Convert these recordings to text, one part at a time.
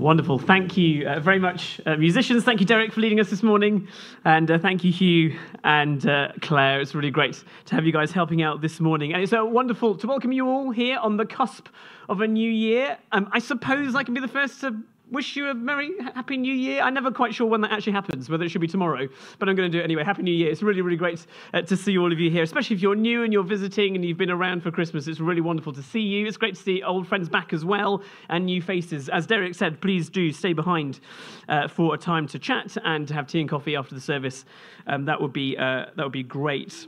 Wonderful. Thank you uh, very much, uh, musicians. Thank you, Derek, for leading us this morning. And uh, thank you, Hugh and uh, Claire. It's really great to have you guys helping out this morning. And it's uh, wonderful to welcome you all here on the cusp of a new year. Um, I suppose I can be the first to wish you a merry, happy new year. I'm never quite sure when that actually happens, whether it should be tomorrow, but I'm going to do it anyway. Happy new year. It's really, really great uh, to see all of you here, especially if you're new and you're visiting and you've been around for Christmas. It's really wonderful to see you. It's great to see old friends back as well and new faces. As Derek said, please do stay behind uh, for a time to chat and to have tea and coffee after the service. Um, that, would be, uh, that would be great.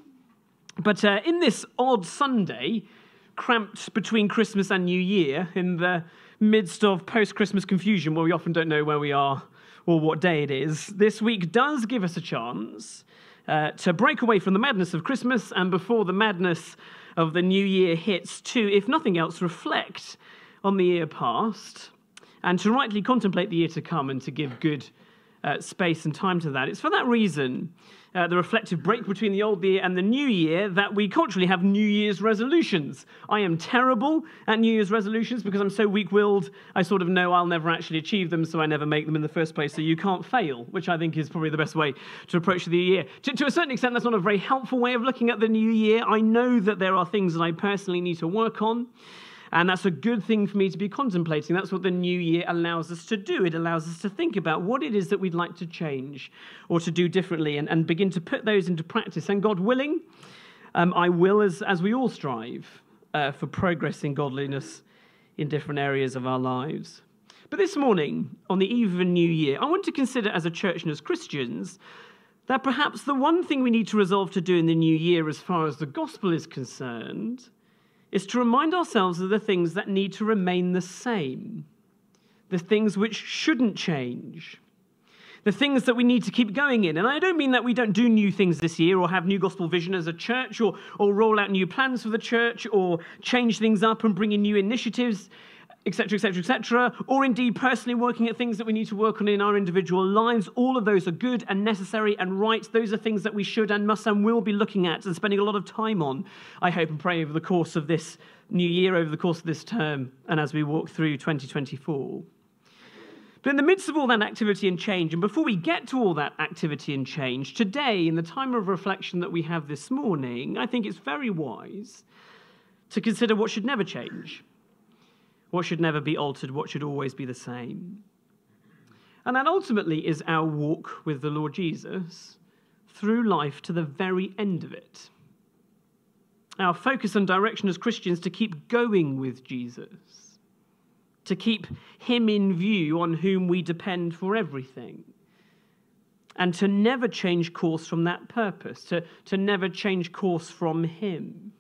But uh, in this odd Sunday, cramped between Christmas and New Year, in the midst of post Christmas confusion where we often don't know where we are or what day it is, this week does give us a chance uh, to break away from the madness of Christmas and before the madness of the new year hits, to, if nothing else, reflect on the year past and to rightly contemplate the year to come and to give good uh, space and time to that. It's for that reason uh, the reflective break between the old year and the new year that we culturally have New Year's resolutions. I am terrible at New Year's resolutions because I'm so weak willed, I sort of know I'll never actually achieve them, so I never make them in the first place. So you can't fail, which I think is probably the best way to approach the year. To, to a certain extent, that's not a very helpful way of looking at the new year. I know that there are things that I personally need to work on. And that's a good thing for me to be contemplating. That's what the new year allows us to do. It allows us to think about what it is that we'd like to change or to do differently and, and begin to put those into practice. And God willing, um, I will, as, as we all strive uh, for progress in godliness in different areas of our lives. But this morning, on the eve of a new year, I want to consider as a church and as Christians that perhaps the one thing we need to resolve to do in the new year, as far as the gospel is concerned, is to remind ourselves of the things that need to remain the same, the things which shouldn't change, the things that we need to keep going in. And I don't mean that we don't do new things this year or have new gospel vision as a church or, or roll out new plans for the church or change things up and bring in new initiatives etc., etc., etc., or indeed personally working at things that we need to work on in our individual lives. All of those are good and necessary and right. Those are things that we should and must and will be looking at and spending a lot of time on, I hope and pray, over the course of this new year, over the course of this term, and as we walk through 2024. But in the midst of all that activity and change, and before we get to all that activity and change, today, in the time of reflection that we have this morning, I think it's very wise to consider what should never change what should never be altered, what should always be the same. And that ultimately is our walk with the Lord Jesus through life to the very end of it. Our focus and direction as Christians to keep going with Jesus, to keep Him in view on whom we depend for everything, and to never change course from that purpose, to, to never change course from Him.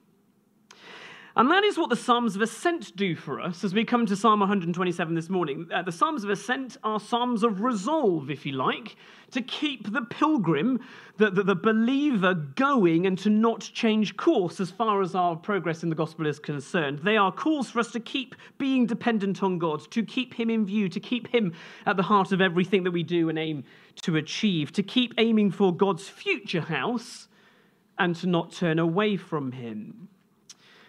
And that is what the Psalms of Ascent do for us as we come to Psalm 127 this morning. Uh, the Psalms of Ascent are Psalms of resolve, if you like, to keep the pilgrim, the, the, the, believer, going and to not change course as far as our progress in the gospel is concerned. They are calls for us to keep being dependent on God, to keep Him in view, to keep Him at the heart of everything that we do and aim to achieve, to keep aiming for God's future house and to not turn away from Him.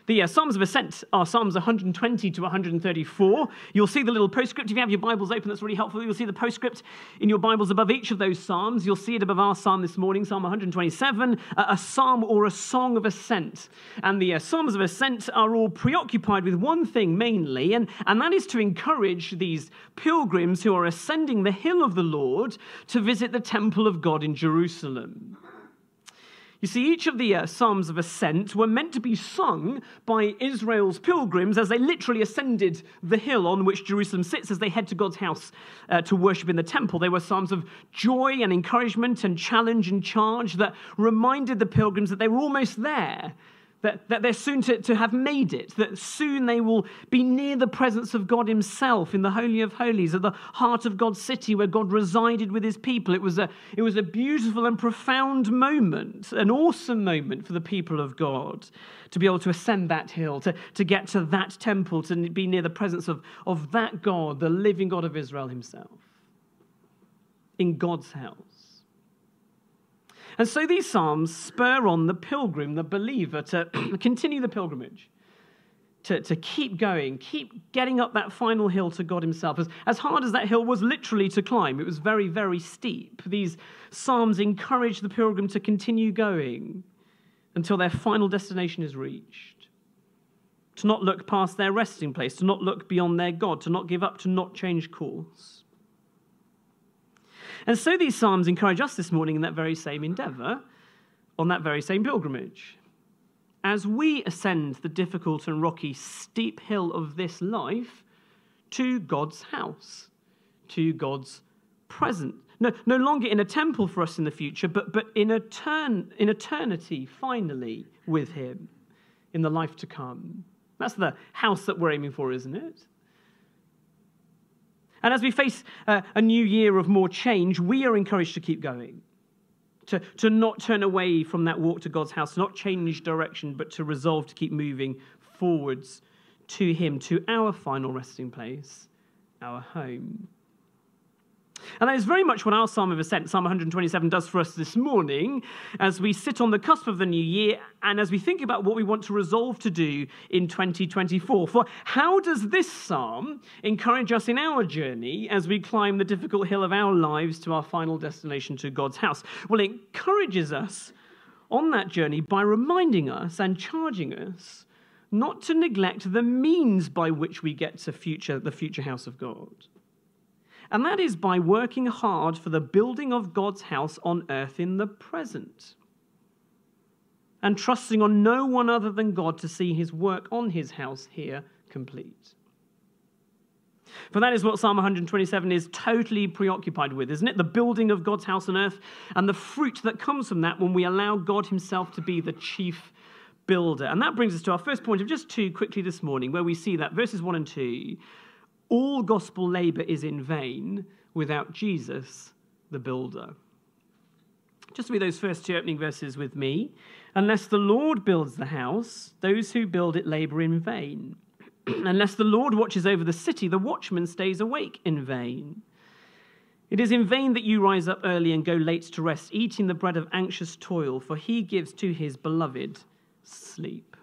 The uh, Psalms of Ascent are Psalms 120 to 134. You'll see the little postscript. If you have your Bibles open, that's really helpful. You'll see the postscript in your Bibles above each of those Psalms. You'll see it above our Psalm this morning, Psalm 127, uh, a psalm or a song of ascent. And the uh, Psalms of Ascent are all preoccupied with one thing mainly, and, and that is to encourage these pilgrims who are ascending the hill of the Lord to visit the temple of God in Jerusalem. You see, each of the uh, Psalms of Ascent were meant to be sung by Israel's pilgrims as they literally ascended the hill on which Jerusalem sits as they head to God's house uh, to worship in the temple. They were Psalms of joy and encouragement and challenge and charge that reminded the pilgrims that they were almost there, that, that they're soon to, to have made it, that soon they will be near the presence of God Himself in the Holy of Holies, at the heart of God's city where God resided with His people. It was a, it was a beautiful and profound moment, an awesome moment for the people of God to be able to ascend that hill, to, to get to that temple, to be near the presence of, of that God, the living God of Israel Himself, in God's house. And so these Psalms spur on the pilgrim, the believer, to continue the pilgrimage, to, to keep going, keep getting up that final hill to God Himself. As, as hard as that hill was literally to climb, it was very, very steep. These Psalms encourage the pilgrim to continue going until their final destination is reached. To not look past their resting place, to not look beyond their God, to not give up, to not change course. And so these Psalms encourage us this morning in that very same endeavor, on that very same pilgrimage as we ascend the difficult and rocky, steep hill of this life to God's house, to God's presence. No, no longer in a temple for us in the future, but, but in, etern- in eternity, finally, with Him in the life to come. That's the house that we're aiming for, isn't it? And as we face uh, a new year of more change, we are encouraged to keep going to, to not turn away from that walk to God's house, not change direction, but to resolve to keep moving forwards to Him, to our final resting place, our home. And that is very much what our Psalm of Ascent, Psalm 127, does for us this morning as we sit on the cusp of the new year and as we think about what we want to resolve to do in 2024. For how does this psalm encourage us in our journey as we climb the difficult hill of our lives to our final destination to God's house? Well, it encourages us on that journey by reminding us and charging us not to neglect the means by which we get to future, the future house of God and that is by working hard for the building of God's house on earth in the present, and trusting on no one other than God to see his work on his house here complete. For that is what Psalm 127 is totally preoccupied with, isn't it? The building of God's house on earth and the fruit that comes from that when we allow God Himself to be the chief builder. And that brings us to our first point of just two quickly this morning, where we see that verses 1 and 2 all gospel labor is in vain without Jesus, the builder. Just read those first two opening verses with me. Unless the Lord builds the house, those who build it labor in vain. Unless the Lord watches over the city, the watchman stays awake in vain. It is in vain that you rise up early and go late to rest, eating the bread of anxious toil, for he gives to his beloved sleep.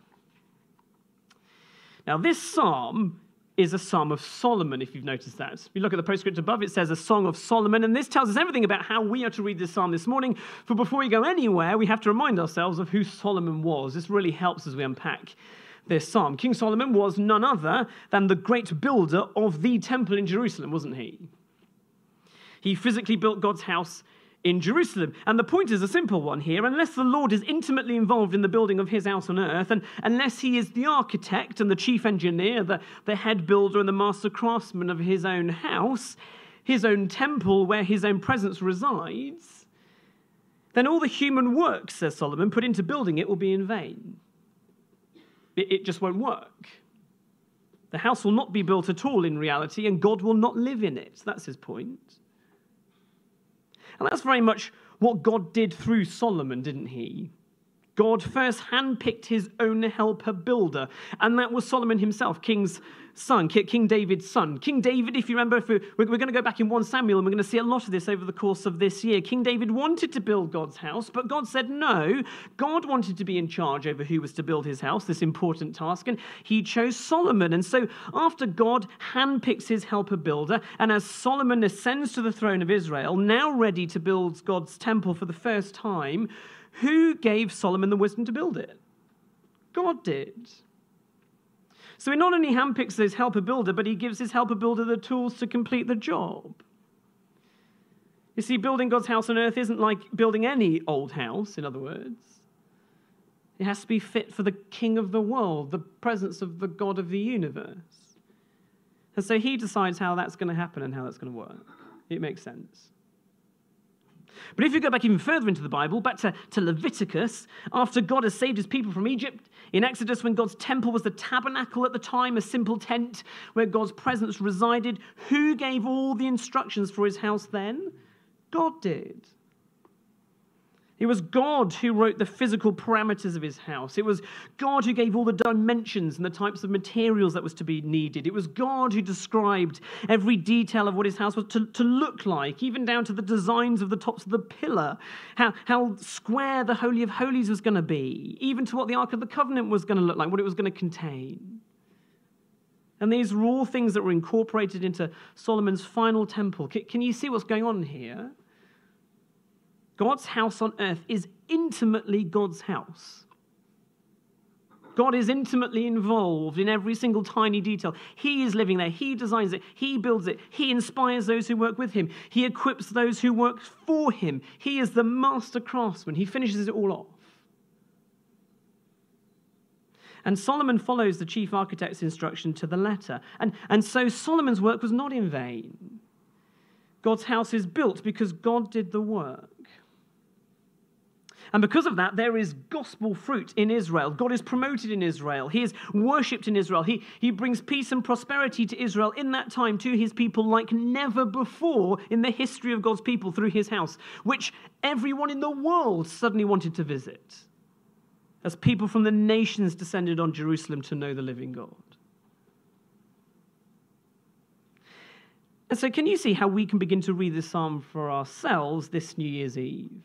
Now, this psalm is a Psalm of Solomon, if you've noticed that. If you look at the postscript above, it says a Song of Solomon, and this tells us everything about how we are to read this psalm this morning. For before we go anywhere, we have to remind ourselves of who Solomon was. This really helps as we unpack this psalm. King Solomon was none other than the great builder of the temple in Jerusalem, wasn't he? He physically built God's house in Jerusalem. And the point is a simple one here. Unless the Lord is intimately involved in the building of his house on earth, and unless he is the architect and the chief engineer, the, the head builder and the master craftsman of his own house, his own temple where his own presence resides, then all the human work, says Solomon, put into building it will be in vain. It, it just won't work. The house will not be built at all in reality, and God will not live in it. That's his point. And that's very much what God did through Solomon, didn't he? God first handpicked his own helper builder, and that was Solomon himself, King's son, King David's son. King David, if you remember, if we're, we're going to go back in 1 Samuel and we're going to see a lot of this over the course of this year. King David wanted to build God's house, but God said no. God wanted to be in charge over who was to build his house, this important task, and he chose Solomon. And so, after God handpicks his helper builder, and as Solomon ascends to the throne of Israel, now ready to build God's temple for the first time, who gave Solomon the wisdom to build it? God did. So he not only handpicks his helper builder, but he gives his helper builder the tools to complete the job. You see, building God's house on earth isn't like building any old house, in other words. It has to be fit for the king of the world, the presence of the God of the universe. And so he decides how that's going to happen and how that's going to work. It makes sense. But if you go back even further into the Bible, back to, to Leviticus, after God has saved his people from Egypt, in Exodus, when God's temple was the tabernacle at the time, a simple tent where God's presence resided, who gave all the instructions for his house then? God did. It was God who wrote the physical parameters of his house. It was God who gave all the dimensions and the types of materials that was to be needed. It was God who described every detail of what his house was to, to look like, even down to the designs of the tops of the pillar, how, how square the Holy of Holies was going to be, even to what the Ark of the Covenant was going to look like, what it was going to contain. And these were all things that were incorporated into Solomon's final temple. Can you see what's going on here? God's house on earth is intimately God's house. God is intimately involved in every single tiny detail. He is living there. He designs it. He builds it. He inspires those who work with him. He equips those who work for him. He is the master craftsman. He finishes it all off. And Solomon follows the chief architect's instruction to the letter. And, and so Solomon's work was not in vain. God's house is built because God did the work. And because of that, there is gospel fruit in Israel. God is promoted in Israel. He is worshipped in Israel. He, he brings peace and prosperity to Israel in that time to his people like never before in the history of God's people through his house, which everyone in the world suddenly wanted to visit as people from the nations descended on Jerusalem to know the living God. And so, can you see how we can begin to read this psalm for ourselves this New Year's Eve?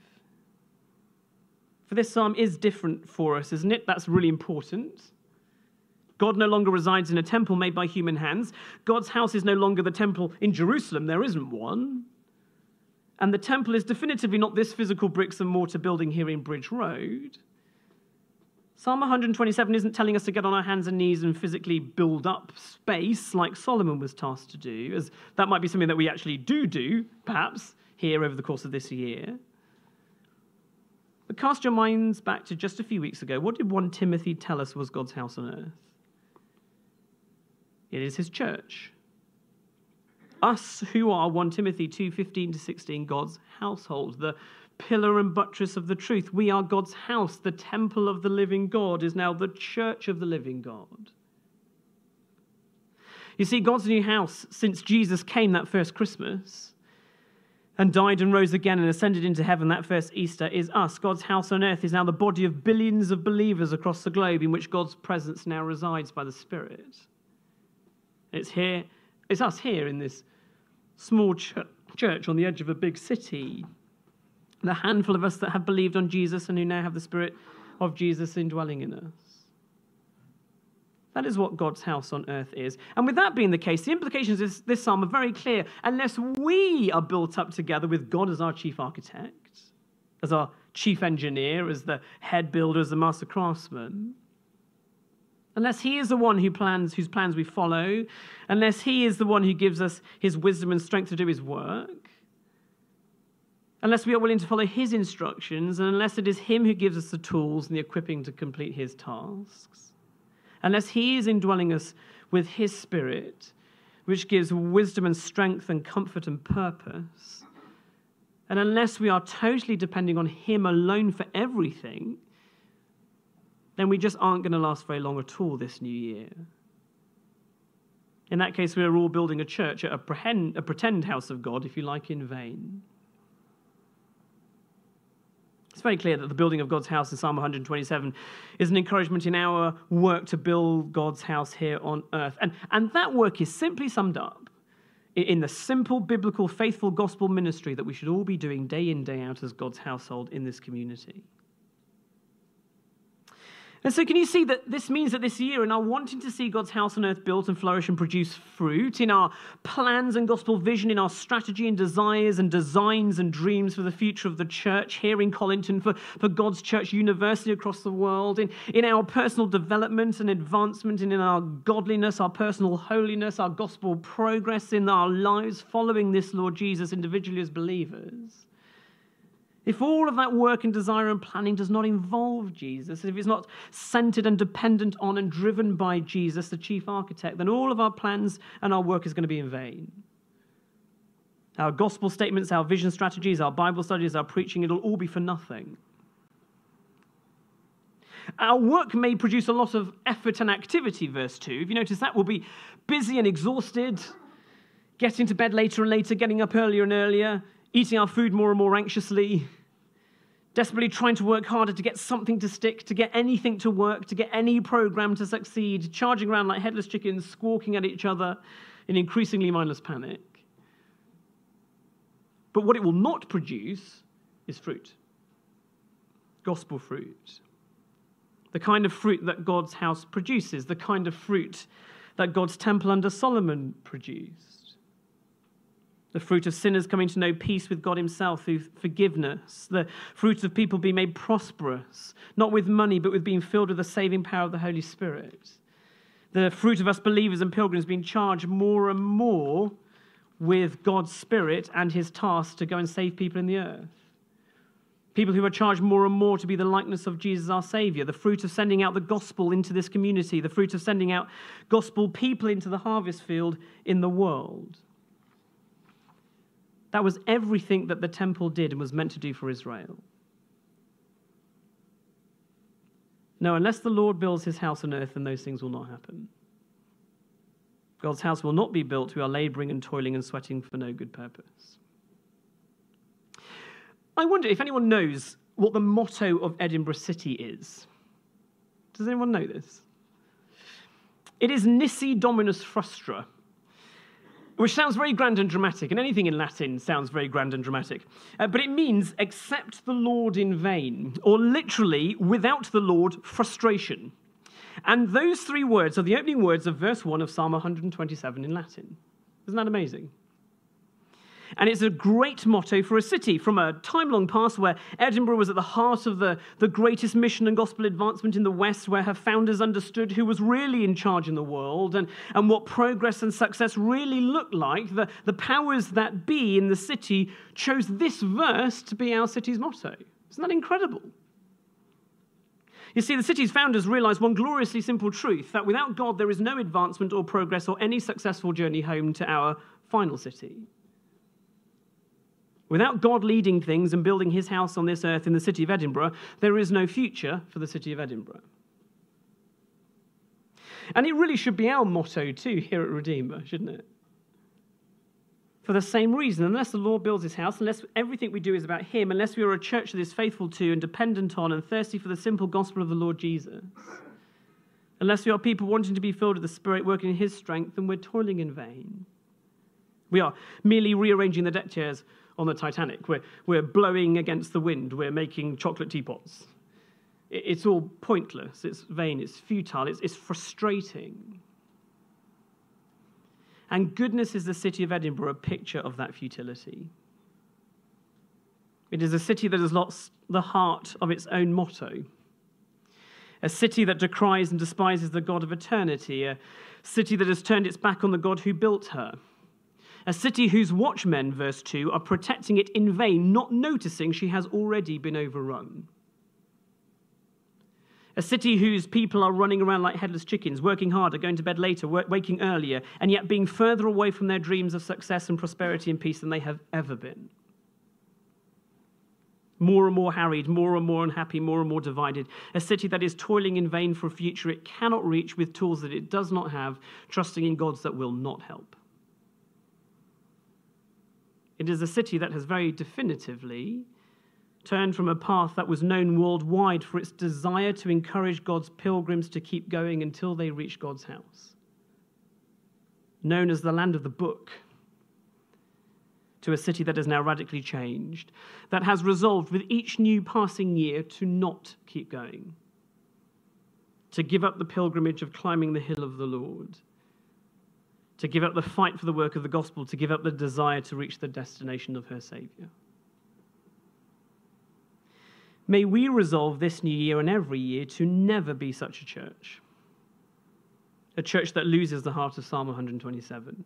For this psalm is different for us, isn't it? That's really important. God no longer resides in a temple made by human hands. God's house is no longer the temple in Jerusalem. There isn't one. And the temple is definitively not this physical bricks and mortar building here in Bridge Road. Psalm 127 isn't telling us to get on our hands and knees and physically build up space like Solomon was tasked to do, as that might be something that we actually do do, perhaps, here over the course of this year. But cast your minds back to just a few weeks ago. What did 1 Timothy tell us was God's house on earth? It is his church. Us who are 1 Timothy 2:15 to 16, God's household, the pillar and buttress of the truth. We are God's house. The temple of the living God is now the church of the living God. You see, God's new house, since Jesus came that first Christmas and died and rose again and ascended into heaven that first Easter, is us. God's house on earth is now the body of billions of believers across the globe in which God's presence now resides by the Spirit. It's here, it's us here in this small church on the edge of a big city the handful of us that have believed on Jesus and who now have the Spirit of Jesus indwelling in us. That is what God's house on earth is. And with that being the case, the implications of this, psalm are very clear. Unless we are built up together with God as our chief architect, as our chief engineer, as the head builder, as the master craftsman, unless he is the one who plans whose plans we follow, unless he is the one who gives us his wisdom and strength to do his work, unless we are willing to follow his instructions, and unless it is him who gives us the tools and the equipping to complete his tasks, unless he is indwelling us with his spirit, which gives wisdom and strength and comfort and purpose, and unless we are totally depending on him alone for everything, then we just aren't going to last very long at all this new year. In that case, we are all building a church, a pretend, a pretend house of God, if you like, in vain. It's very clear that the building of God's house in Psalm 127 is an encouragement in our work to build God's house here on earth. And, and that work is simply summed up in the simple, biblical, faithful gospel ministry that we should all be doing day in, day out as God's household in this community. And so, can you see that this means that this year, in our wanting to see God's house on earth built and flourish and produce fruit, in our plans and gospel vision, in our strategy and desires and designs and dreams for the future of the church here in Colinton, for, for God's church university across the world, in, in our personal development and advancement, and in our godliness, our personal holiness, our gospel progress in our lives following this Lord Jesus individually as believers? If all of that work and desire and planning does not involve Jesus, if it's not centered and dependent on and driven by Jesus, the chief architect, then all of our plans and our work is going to be in vain. Our gospel statements, our vision strategies, our Bible studies, our preaching, it'll all be for nothing. Our work may produce a lot of effort and activity, verse 2. If you notice that, we'll be busy and exhausted, getting to bed later and later, getting up earlier and earlier, eating our food more and more anxiously, desperately trying to work harder to get something to stick, to get anything to work, to get any program to succeed, charging around like headless chickens, squawking at each other in increasingly mindless panic. But what it will not produce is fruit gospel fruit. The kind of fruit that God's house produces, the kind of fruit that God's temple under Solomon produced. The fruit of sinners coming to know peace with God Himself through forgiveness. The fruit of people being made prosperous, not with money, but with being filled with the saving power of the Holy Spirit. The fruit of us believers and pilgrims being charged more and more with God's Spirit and His task to go and save people in the earth. People who are charged more and more to be the likeness of Jesus our Savior, the fruit of sending out the gospel into this community, the fruit of sending out gospel people into the harvest field in the world. That was everything that the temple did and was meant to do for Israel. No, unless the Lord builds his house on earth, then those things will not happen. God's house will not be built who are laboring and toiling and sweating for no good purpose. I wonder if anyone knows what the motto of Edinburgh City is. Does anyone know this? It is Nisi Dominus Frustra, which sounds very grand and dramatic, and anything in Latin sounds very grand and dramatic. Uh, but it means accept the Lord in vain, or literally, without the Lord, frustration. And those three words are the opening words of verse 1 of Psalm 127 in Latin. Isn't that amazing? And it's a great motto for a city from a time long past where Edinburgh was at the heart of the, the greatest mission and gospel advancement in the West, where her founders understood who was really in charge in the world and, and what progress and success really looked like. The, the powers that be in the city chose this verse to be our city's motto. Isn't that incredible? You see, the city's founders realized one gloriously simple truth that without God, there is no advancement or progress or any successful journey home to our final city. Without God leading things and building his house on this earth in the city of Edinburgh, there is no future for the city of Edinburgh. And it really should be our motto too here at Redeemer, shouldn't it? For the same reason, unless the Lord builds his house, unless everything we do is about him, unless we are a church that is faithful to and dependent on and thirsty for the simple gospel of the Lord Jesus, unless we are people wanting to be filled with the Spirit working in his strength, then we're toiling in vain. We are merely rearranging the deck chairs on the Titanic. We're, we're blowing against the wind. We're making chocolate teapots. It's all pointless. It's vain. It's futile. It's, it's frustrating. And goodness is the city of Edinburgh a picture of that futility. It is a city that has lost the heart of its own motto. A city that decries and despises the God of eternity. A city that has turned its back on the God who built her a city whose watchmen, verse 2, are protecting it in vain, not noticing she has already been overrun. A city whose people are running around like headless chickens, working harder, going to bed later, waking earlier, and yet being further away from their dreams of success and prosperity and peace than they have ever been. More and more harried, more and more unhappy, more and more divided. A city that is toiling in vain for a future it cannot reach with tools that it does not have, trusting in gods that will not help. It is a city that has very definitively turned from a path that was known worldwide for its desire to encourage God's pilgrims to keep going until they reach God's house, known as the land of the book, to a city that is now radically changed, that has resolved with each new passing year to not keep going, to give up the pilgrimage of climbing the hill of the Lord to give up the fight for the work of the gospel, to give up the desire to reach the destination of her Savior. May we resolve this new year and every year to never be such a church. A church that loses the heart of Psalm 127.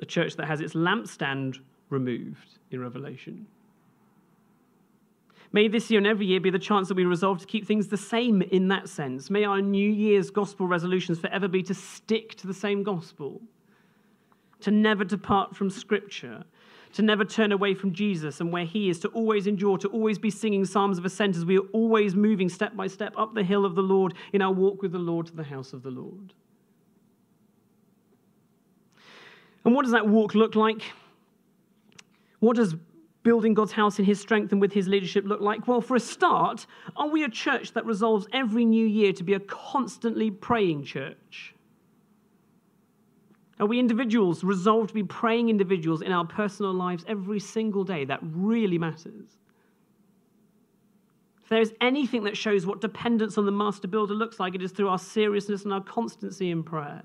A church that has its lampstand removed in Revelation. May this year and every year be the chance that we resolve to keep things the same in that sense. May our New Year's gospel resolutions forever be to stick to the same gospel, to never depart from Scripture, to never turn away from Jesus and where He is, to always endure, to always be singing psalms of ascent as we are always moving step by step up the hill of the Lord in our walk with the Lord to the house of the Lord. And what does that walk look like? What does building God's house in his strength and with his leadership look like? Well, for a start, are we a church that resolves every new year to be a constantly praying church? Are we individuals resolved to be praying individuals in our personal lives every single day? That really matters. If there is anything that shows what dependence on the master builder looks like, it is through our seriousness and our constancy in prayer.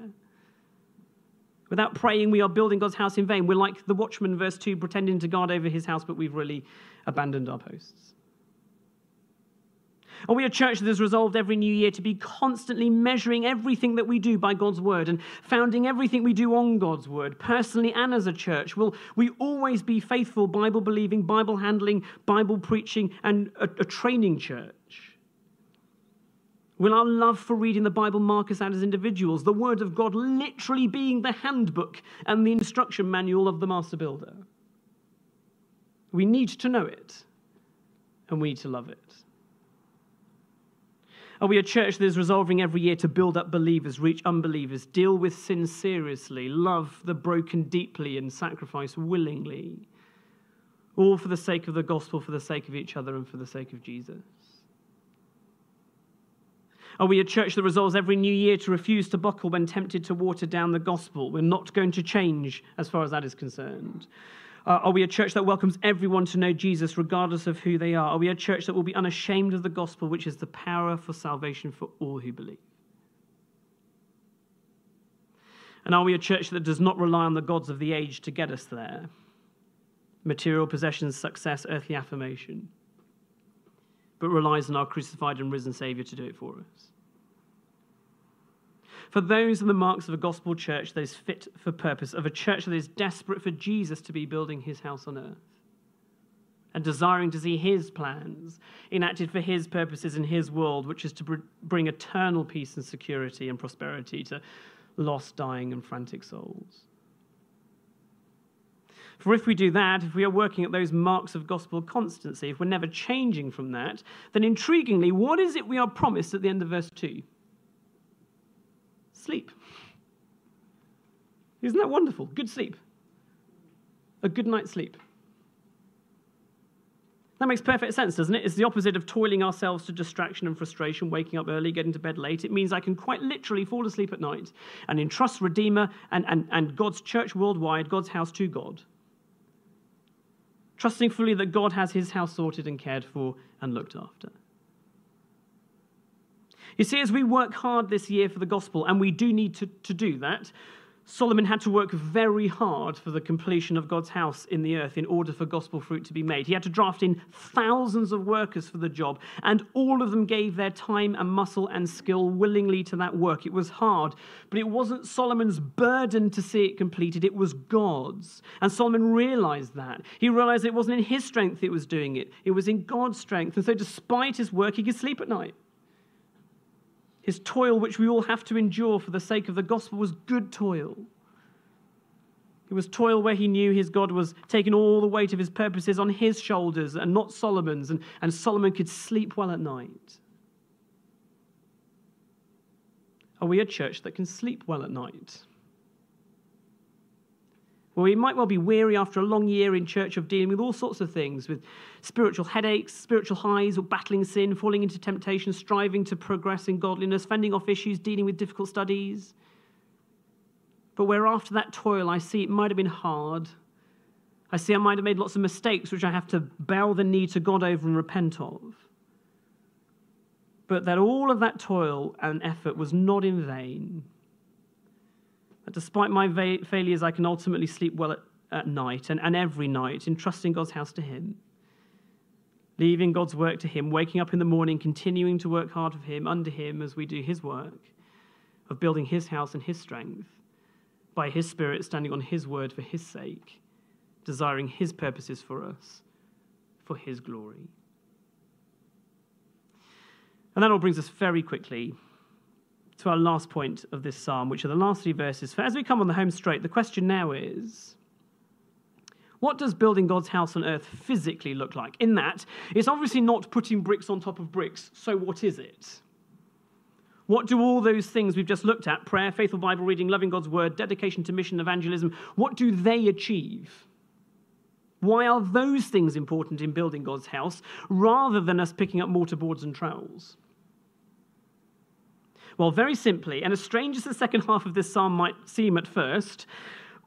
Without praying, we are building God's house in vain. We're like the watchman, verse 2, pretending to guard over his house, but we've really abandoned our posts. Are we a church that has resolved every new year to be constantly measuring everything that we do by God's word and founding everything we do on God's word, personally and as a church? Will we always be faithful, Bible believing, Bible handling, Bible preaching, and a, a training church? Will our love for reading the Bible mark us out as individuals, the Word of God literally being the handbook and the instruction manual of the master builder? We need to know it, and we need to love it. Are we a church that is resolving every year to build up believers, reach unbelievers, deal with sin seriously, love the broken deeply, and sacrifice willingly? All for the sake of the gospel, for the sake of each other, and for the sake of Jesus. Are we a church that resolves every new year to refuse to buckle when tempted to water down the gospel? We're not going to change as far as that is concerned. Uh, are we a church that welcomes everyone to know Jesus regardless of who they are? Are we a church that will be unashamed of the gospel, which is the power for salvation for all who believe? And are we a church that does not rely on the gods of the age to get us there? Material possessions, success, earthly affirmation, but relies on our crucified and risen Savior to do it for us. For those are the marks of a gospel church that is fit for purpose, of a church that is desperate for Jesus to be building his house on earth and desiring to see his plans enacted for his purposes in his world, which is to br- bring eternal peace and security and prosperity to lost, dying, and frantic souls. For if we do that, if we are working at those marks of gospel constancy, if we're never changing from that, then intriguingly, what is it we are promised at the end of verse 2? Sleep. Isn't that wonderful? Good sleep. A good night's sleep. That makes perfect sense, doesn't it? It's the opposite of toiling ourselves to distraction and frustration, waking up early, getting to bed late. It means I can quite literally fall asleep at night and entrust Redeemer and, and, and God's church worldwide, God's house to God. Trusting fully that God has his house sorted and cared for and looked after. You see, as we work hard this year for the gospel, and we do need to, to do that, Solomon had to work very hard for the completion of God's house in the earth in order for gospel fruit to be made. He had to draft in thousands of workers for the job, and all of them gave their time and muscle and skill willingly to that work. It was hard, but it wasn't Solomon's burden to see it completed, it was God's. And Solomon realized that. He realized it wasn't in his strength it was doing it, it was in God's strength. And so, despite his work, he could sleep at night. His toil, which we all have to endure for the sake of the gospel, was good toil. It was toil where he knew his God was taking all the weight of his purposes on his shoulders and not Solomon's, and, and Solomon could sleep well at night. Are we a church that can sleep well at night? We might well be weary after a long year in church of dealing with all sorts of things with spiritual headaches, spiritual highs, or battling sin, falling into temptation, striving to progress in godliness, fending off issues, dealing with difficult studies. But where after that toil, I see it might have been hard. I see I might have made lots of mistakes, which I have to bow the knee to God over and repent of. But that all of that toil and effort was not in vain despite my va- failures, I can ultimately sleep well at, at night and, and every night, entrusting God's house to Him. Leaving God's work to Him, waking up in the morning, continuing to work hard for Him, under Him as we do His work of building His house and His strength, by His Spirit standing on His word for His sake, desiring His purposes for us, for His glory. And that all brings us very quickly to our last point of this psalm, which are the last three verses. For as we come on the home straight, the question now is what does building God's house on earth physically look like? In that, it's obviously not putting bricks on top of bricks, so what is it? What do all those things we've just looked at prayer, faithful Bible reading, loving God's word, dedication to mission, evangelism what do they achieve? Why are those things important in building God's house rather than us picking up mortarboards and trowels? Well, very simply, and as strange as the second half of this psalm might seem at first,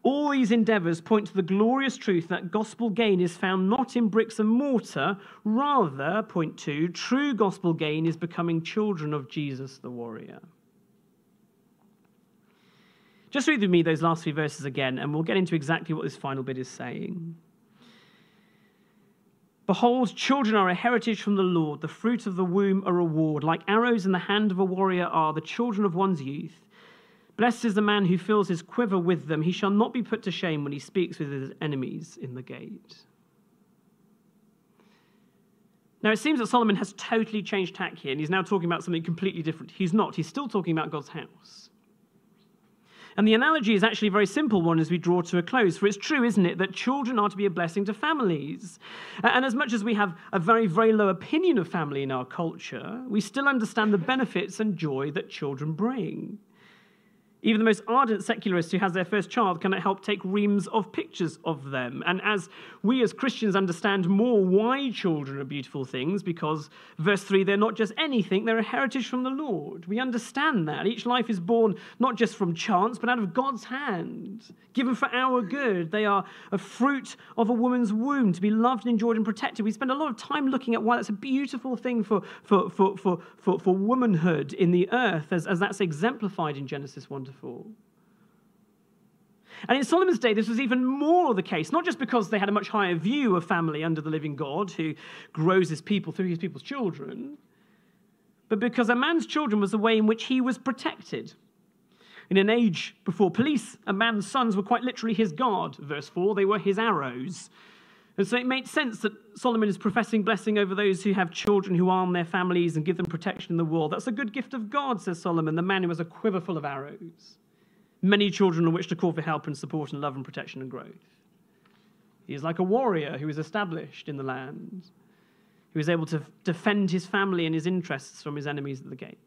All these endeavors point to the glorious truth that gospel gain is found not in bricks and mortar, rather, point two, true gospel gain is becoming children of Jesus the warrior. Just read with me those last three verses again, and we'll get into exactly what this final bit is saying. Behold, children are a heritage from the Lord, the fruit of the womb a reward. Like arrows in the hand of a warrior are the children of one's youth. Blessed is the man who fills his quiver with them. He shall not be put to shame when he speaks with his enemies in the gate. Now, it seems that Solomon has totally changed tack here, and he's now talking about something completely different. He's not. He's still talking about God's house. And the analogy is actually a very simple one as we draw to a close. For it's true, isn't it, that children are to be a blessing to families. And as much as we have a very, very low opinion of family in our culture, we still understand the benefits and joy that children bring. Even the most ardent secularist who has their first child cannot help take reams of pictures of them. And as we as Christians understand more why children are beautiful things, because verse 3, they're not just anything, they're a heritage from the Lord. We understand that. Each life is born not just from chance, but out of God's hand, given for our good. They are a fruit of a woman's womb to be loved and enjoyed and protected. We spend a lot of time looking at why that's a beautiful thing for, for, for, for, for, for womanhood in the earth, as, as that's exemplified in Genesis 1 And in Solomon's day, this was even more the case, not just because they had a much higher view of family under the living God who grows his people through his people's children, but because a man's children was the way in which he was protected. In an age before police, a man's sons were quite literally his guard. Verse 4, they were his arrows. And so it makes sense that Solomon is professing blessing over those who have children who arm their families and give them protection in the war. That's a good gift of God, says Solomon, the man who has a quiver full of arrows. Many children on which to call for help and support and love and protection and growth. He is like a warrior who is established in the land, who is able to defend his family and his interests from his enemies at the gate.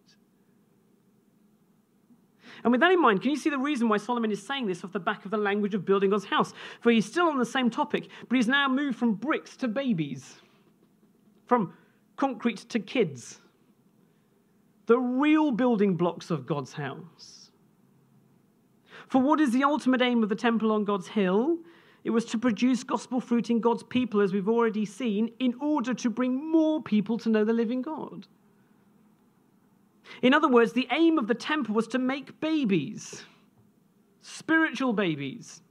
And with that in mind, can you see the reason why Solomon is saying this off the back of the language of building God's house? For he's still on the same topic, but he's now moved from bricks to babies, from concrete to kids. The real building blocks of God's house. For what is the ultimate aim of the temple on God's hill? It was to produce gospel fruit in God's people, as we've already seen, in order to bring more people to know the living God. In other words, the aim of the temple was to make babies, spiritual babies,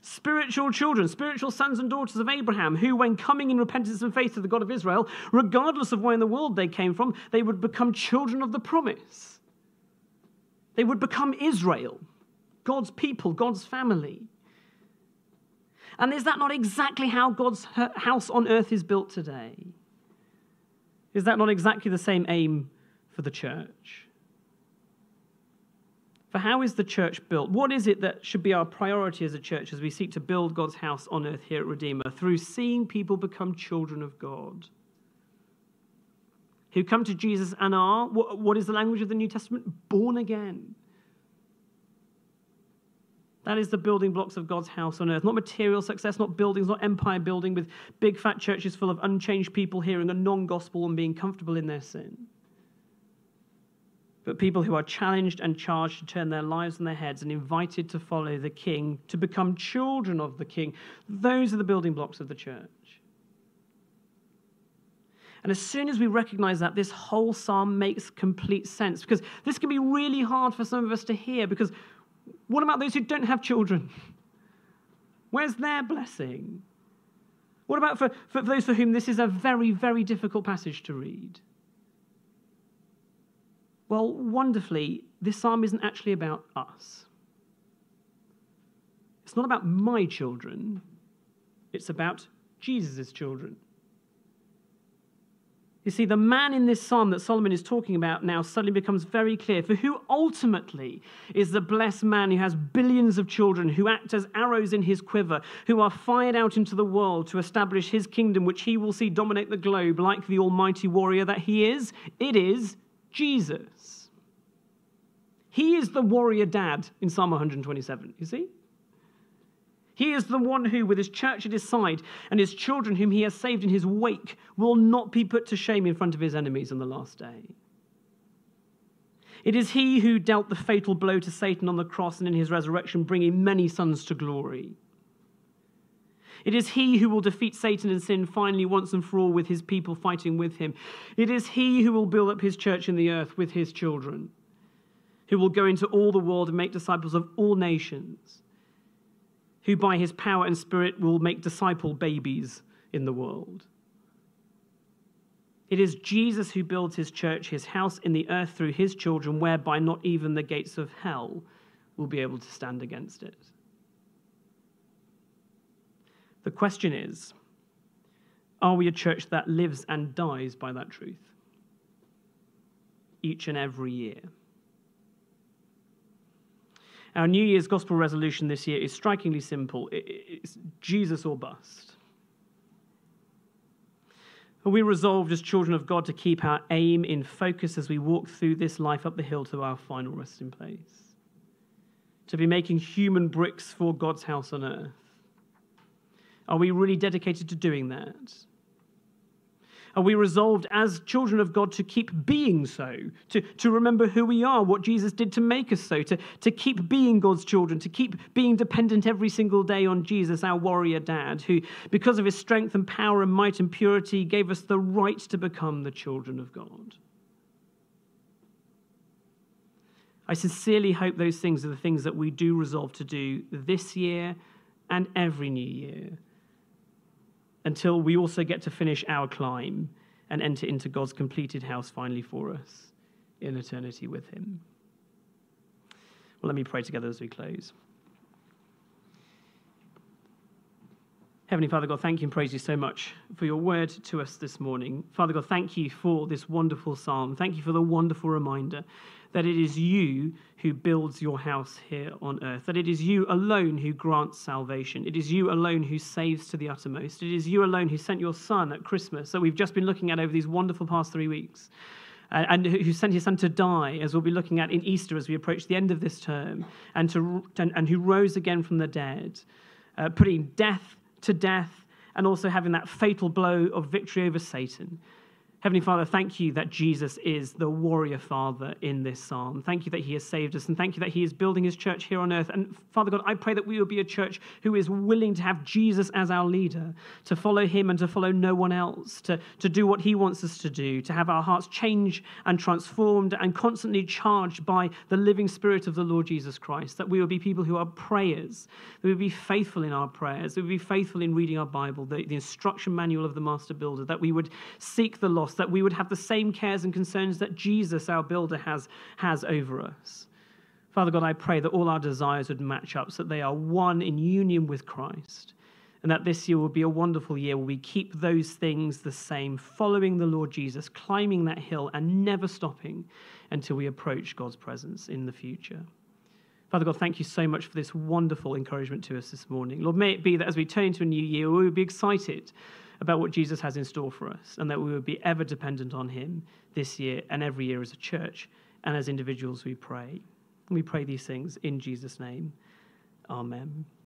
spiritual children, spiritual sons and daughters of Abraham, who, when coming in repentance and faith to the God of Israel, regardless of where in the world they came from, they would become children of the promise. They would become Israel, God's people, God's family. And is that not exactly how God's house on earth is built today? Is that not exactly the same aim for the church. For how is the church built? What is it that should be our priority as a church as we seek to build God's house on earth here at Redeemer? Through seeing people become children of God. Who come to Jesus and are, what is the language of the New Testament? Born again. That is the building blocks of God's house on earth. Not material success, not buildings, not empire building with big fat churches full of unchanged people hearing a non gospel and being comfortable in their sin but people who are challenged and charged to turn their lives on their heads and invited to follow the king, to become children of the king. Those are the building blocks of the church. And as soon as we recognize that, this whole psalm makes complete sense because this can be really hard for some of us to hear because what about those who don't have children? Where's their blessing? What about for, for those for whom this is a very, very difficult passage to read? Well, wonderfully, this psalm isn't actually about us. It's not about my children, it's about Jesus' children. You see, the man in this psalm that Solomon is talking about now suddenly becomes very clear. For who ultimately is the blessed man who has billions of children who act as arrows in his quiver, who are fired out into the world to establish his kingdom, which he will see dominate the globe like the almighty warrior that he is? It is Jesus. He is the warrior dad in Psalm 127, you see? He is the one who, with his church at his side and his children whom he has saved in his wake, will not be put to shame in front of his enemies on the last day. It is he who dealt the fatal blow to Satan on the cross and in his resurrection, bringing many sons to glory. It is he who will defeat Satan and sin finally once and for all with his people fighting with him. It is he who will build up his church in the earth with his children, who will go into all the world and make disciples of all nations, who by his power and spirit will make disciple babies in the world. It is Jesus who builds his church, his house in the earth through his children, whereby not even the gates of hell will be able to stand against it. The question is are we a church that lives and dies by that truth? Each and every year. Our New Year's gospel resolution this year is strikingly simple it's Jesus or bust. Are we resolved as children of God to keep our aim in focus as we walk through this life up the hill to our final resting place? To be making human bricks for God's house on earth? Are we really dedicated to doing that? Are we resolved as children of God to keep being so, to, to remember who we are, what Jesus did to make us so, to, to keep being God's children, to keep being dependent every single day on Jesus, our warrior dad, who, because of his strength and power and might and purity, gave us the right to become the children of God? I sincerely hope those things are the things that we do resolve to do this year and every new year until we also get to finish our climb and enter into God's completed house finally for us in eternity with Him. Well, let me pray together as we close. Heavenly Father God, thank you and praise you so much for your word to us this morning. Father God, thank you for this wonderful psalm. Thank you for the wonderful reminder that it is you who builds your house here on earth, that it is you alone who grants salvation. It is you alone who saves to the uttermost. It is you alone who sent your Son at Christmas that we've just been looking at over these wonderful past three weeks. And who sent his son to die, as we'll be looking at in Easter as we approach the end of this term, and, to, and, and who rose again from the dead, uh, putting death to death and also having that fatal blow of victory over Satan. Heavenly Father, thank you that Jesus is the warrior father in this psalm. Thank you that he has saved us, and thank you that he is building his church here on earth. And Father God, I pray that we will be a church who is willing to have Jesus as our leader, to follow him and to follow no one else, to, to do what he wants us to do, to have our hearts changed and transformed and constantly charged by the living spirit of the Lord Jesus Christ. That we will be people who are prayers, that we will be faithful in our prayers, that we will be faithful in reading our Bible, the, the instruction manual of the master builder, that we would seek the lost that we would have the same cares and concerns that Jesus, our builder, has, has over us. Father God, I pray that all our desires would match up so that they are one in union with Christ. And that this year will be a wonderful year where we keep those things the same, following the Lord Jesus, climbing that hill and never stopping until we approach God's presence in the future. Father God, thank you so much for this wonderful encouragement to us this morning. Lord, may it be that as we turn into a new year, we will be excited about what Jesus has in store for us and that we would be ever dependent on him this year and every year as a church and as individuals we pray. we pray these things in Jesus' name. Amen.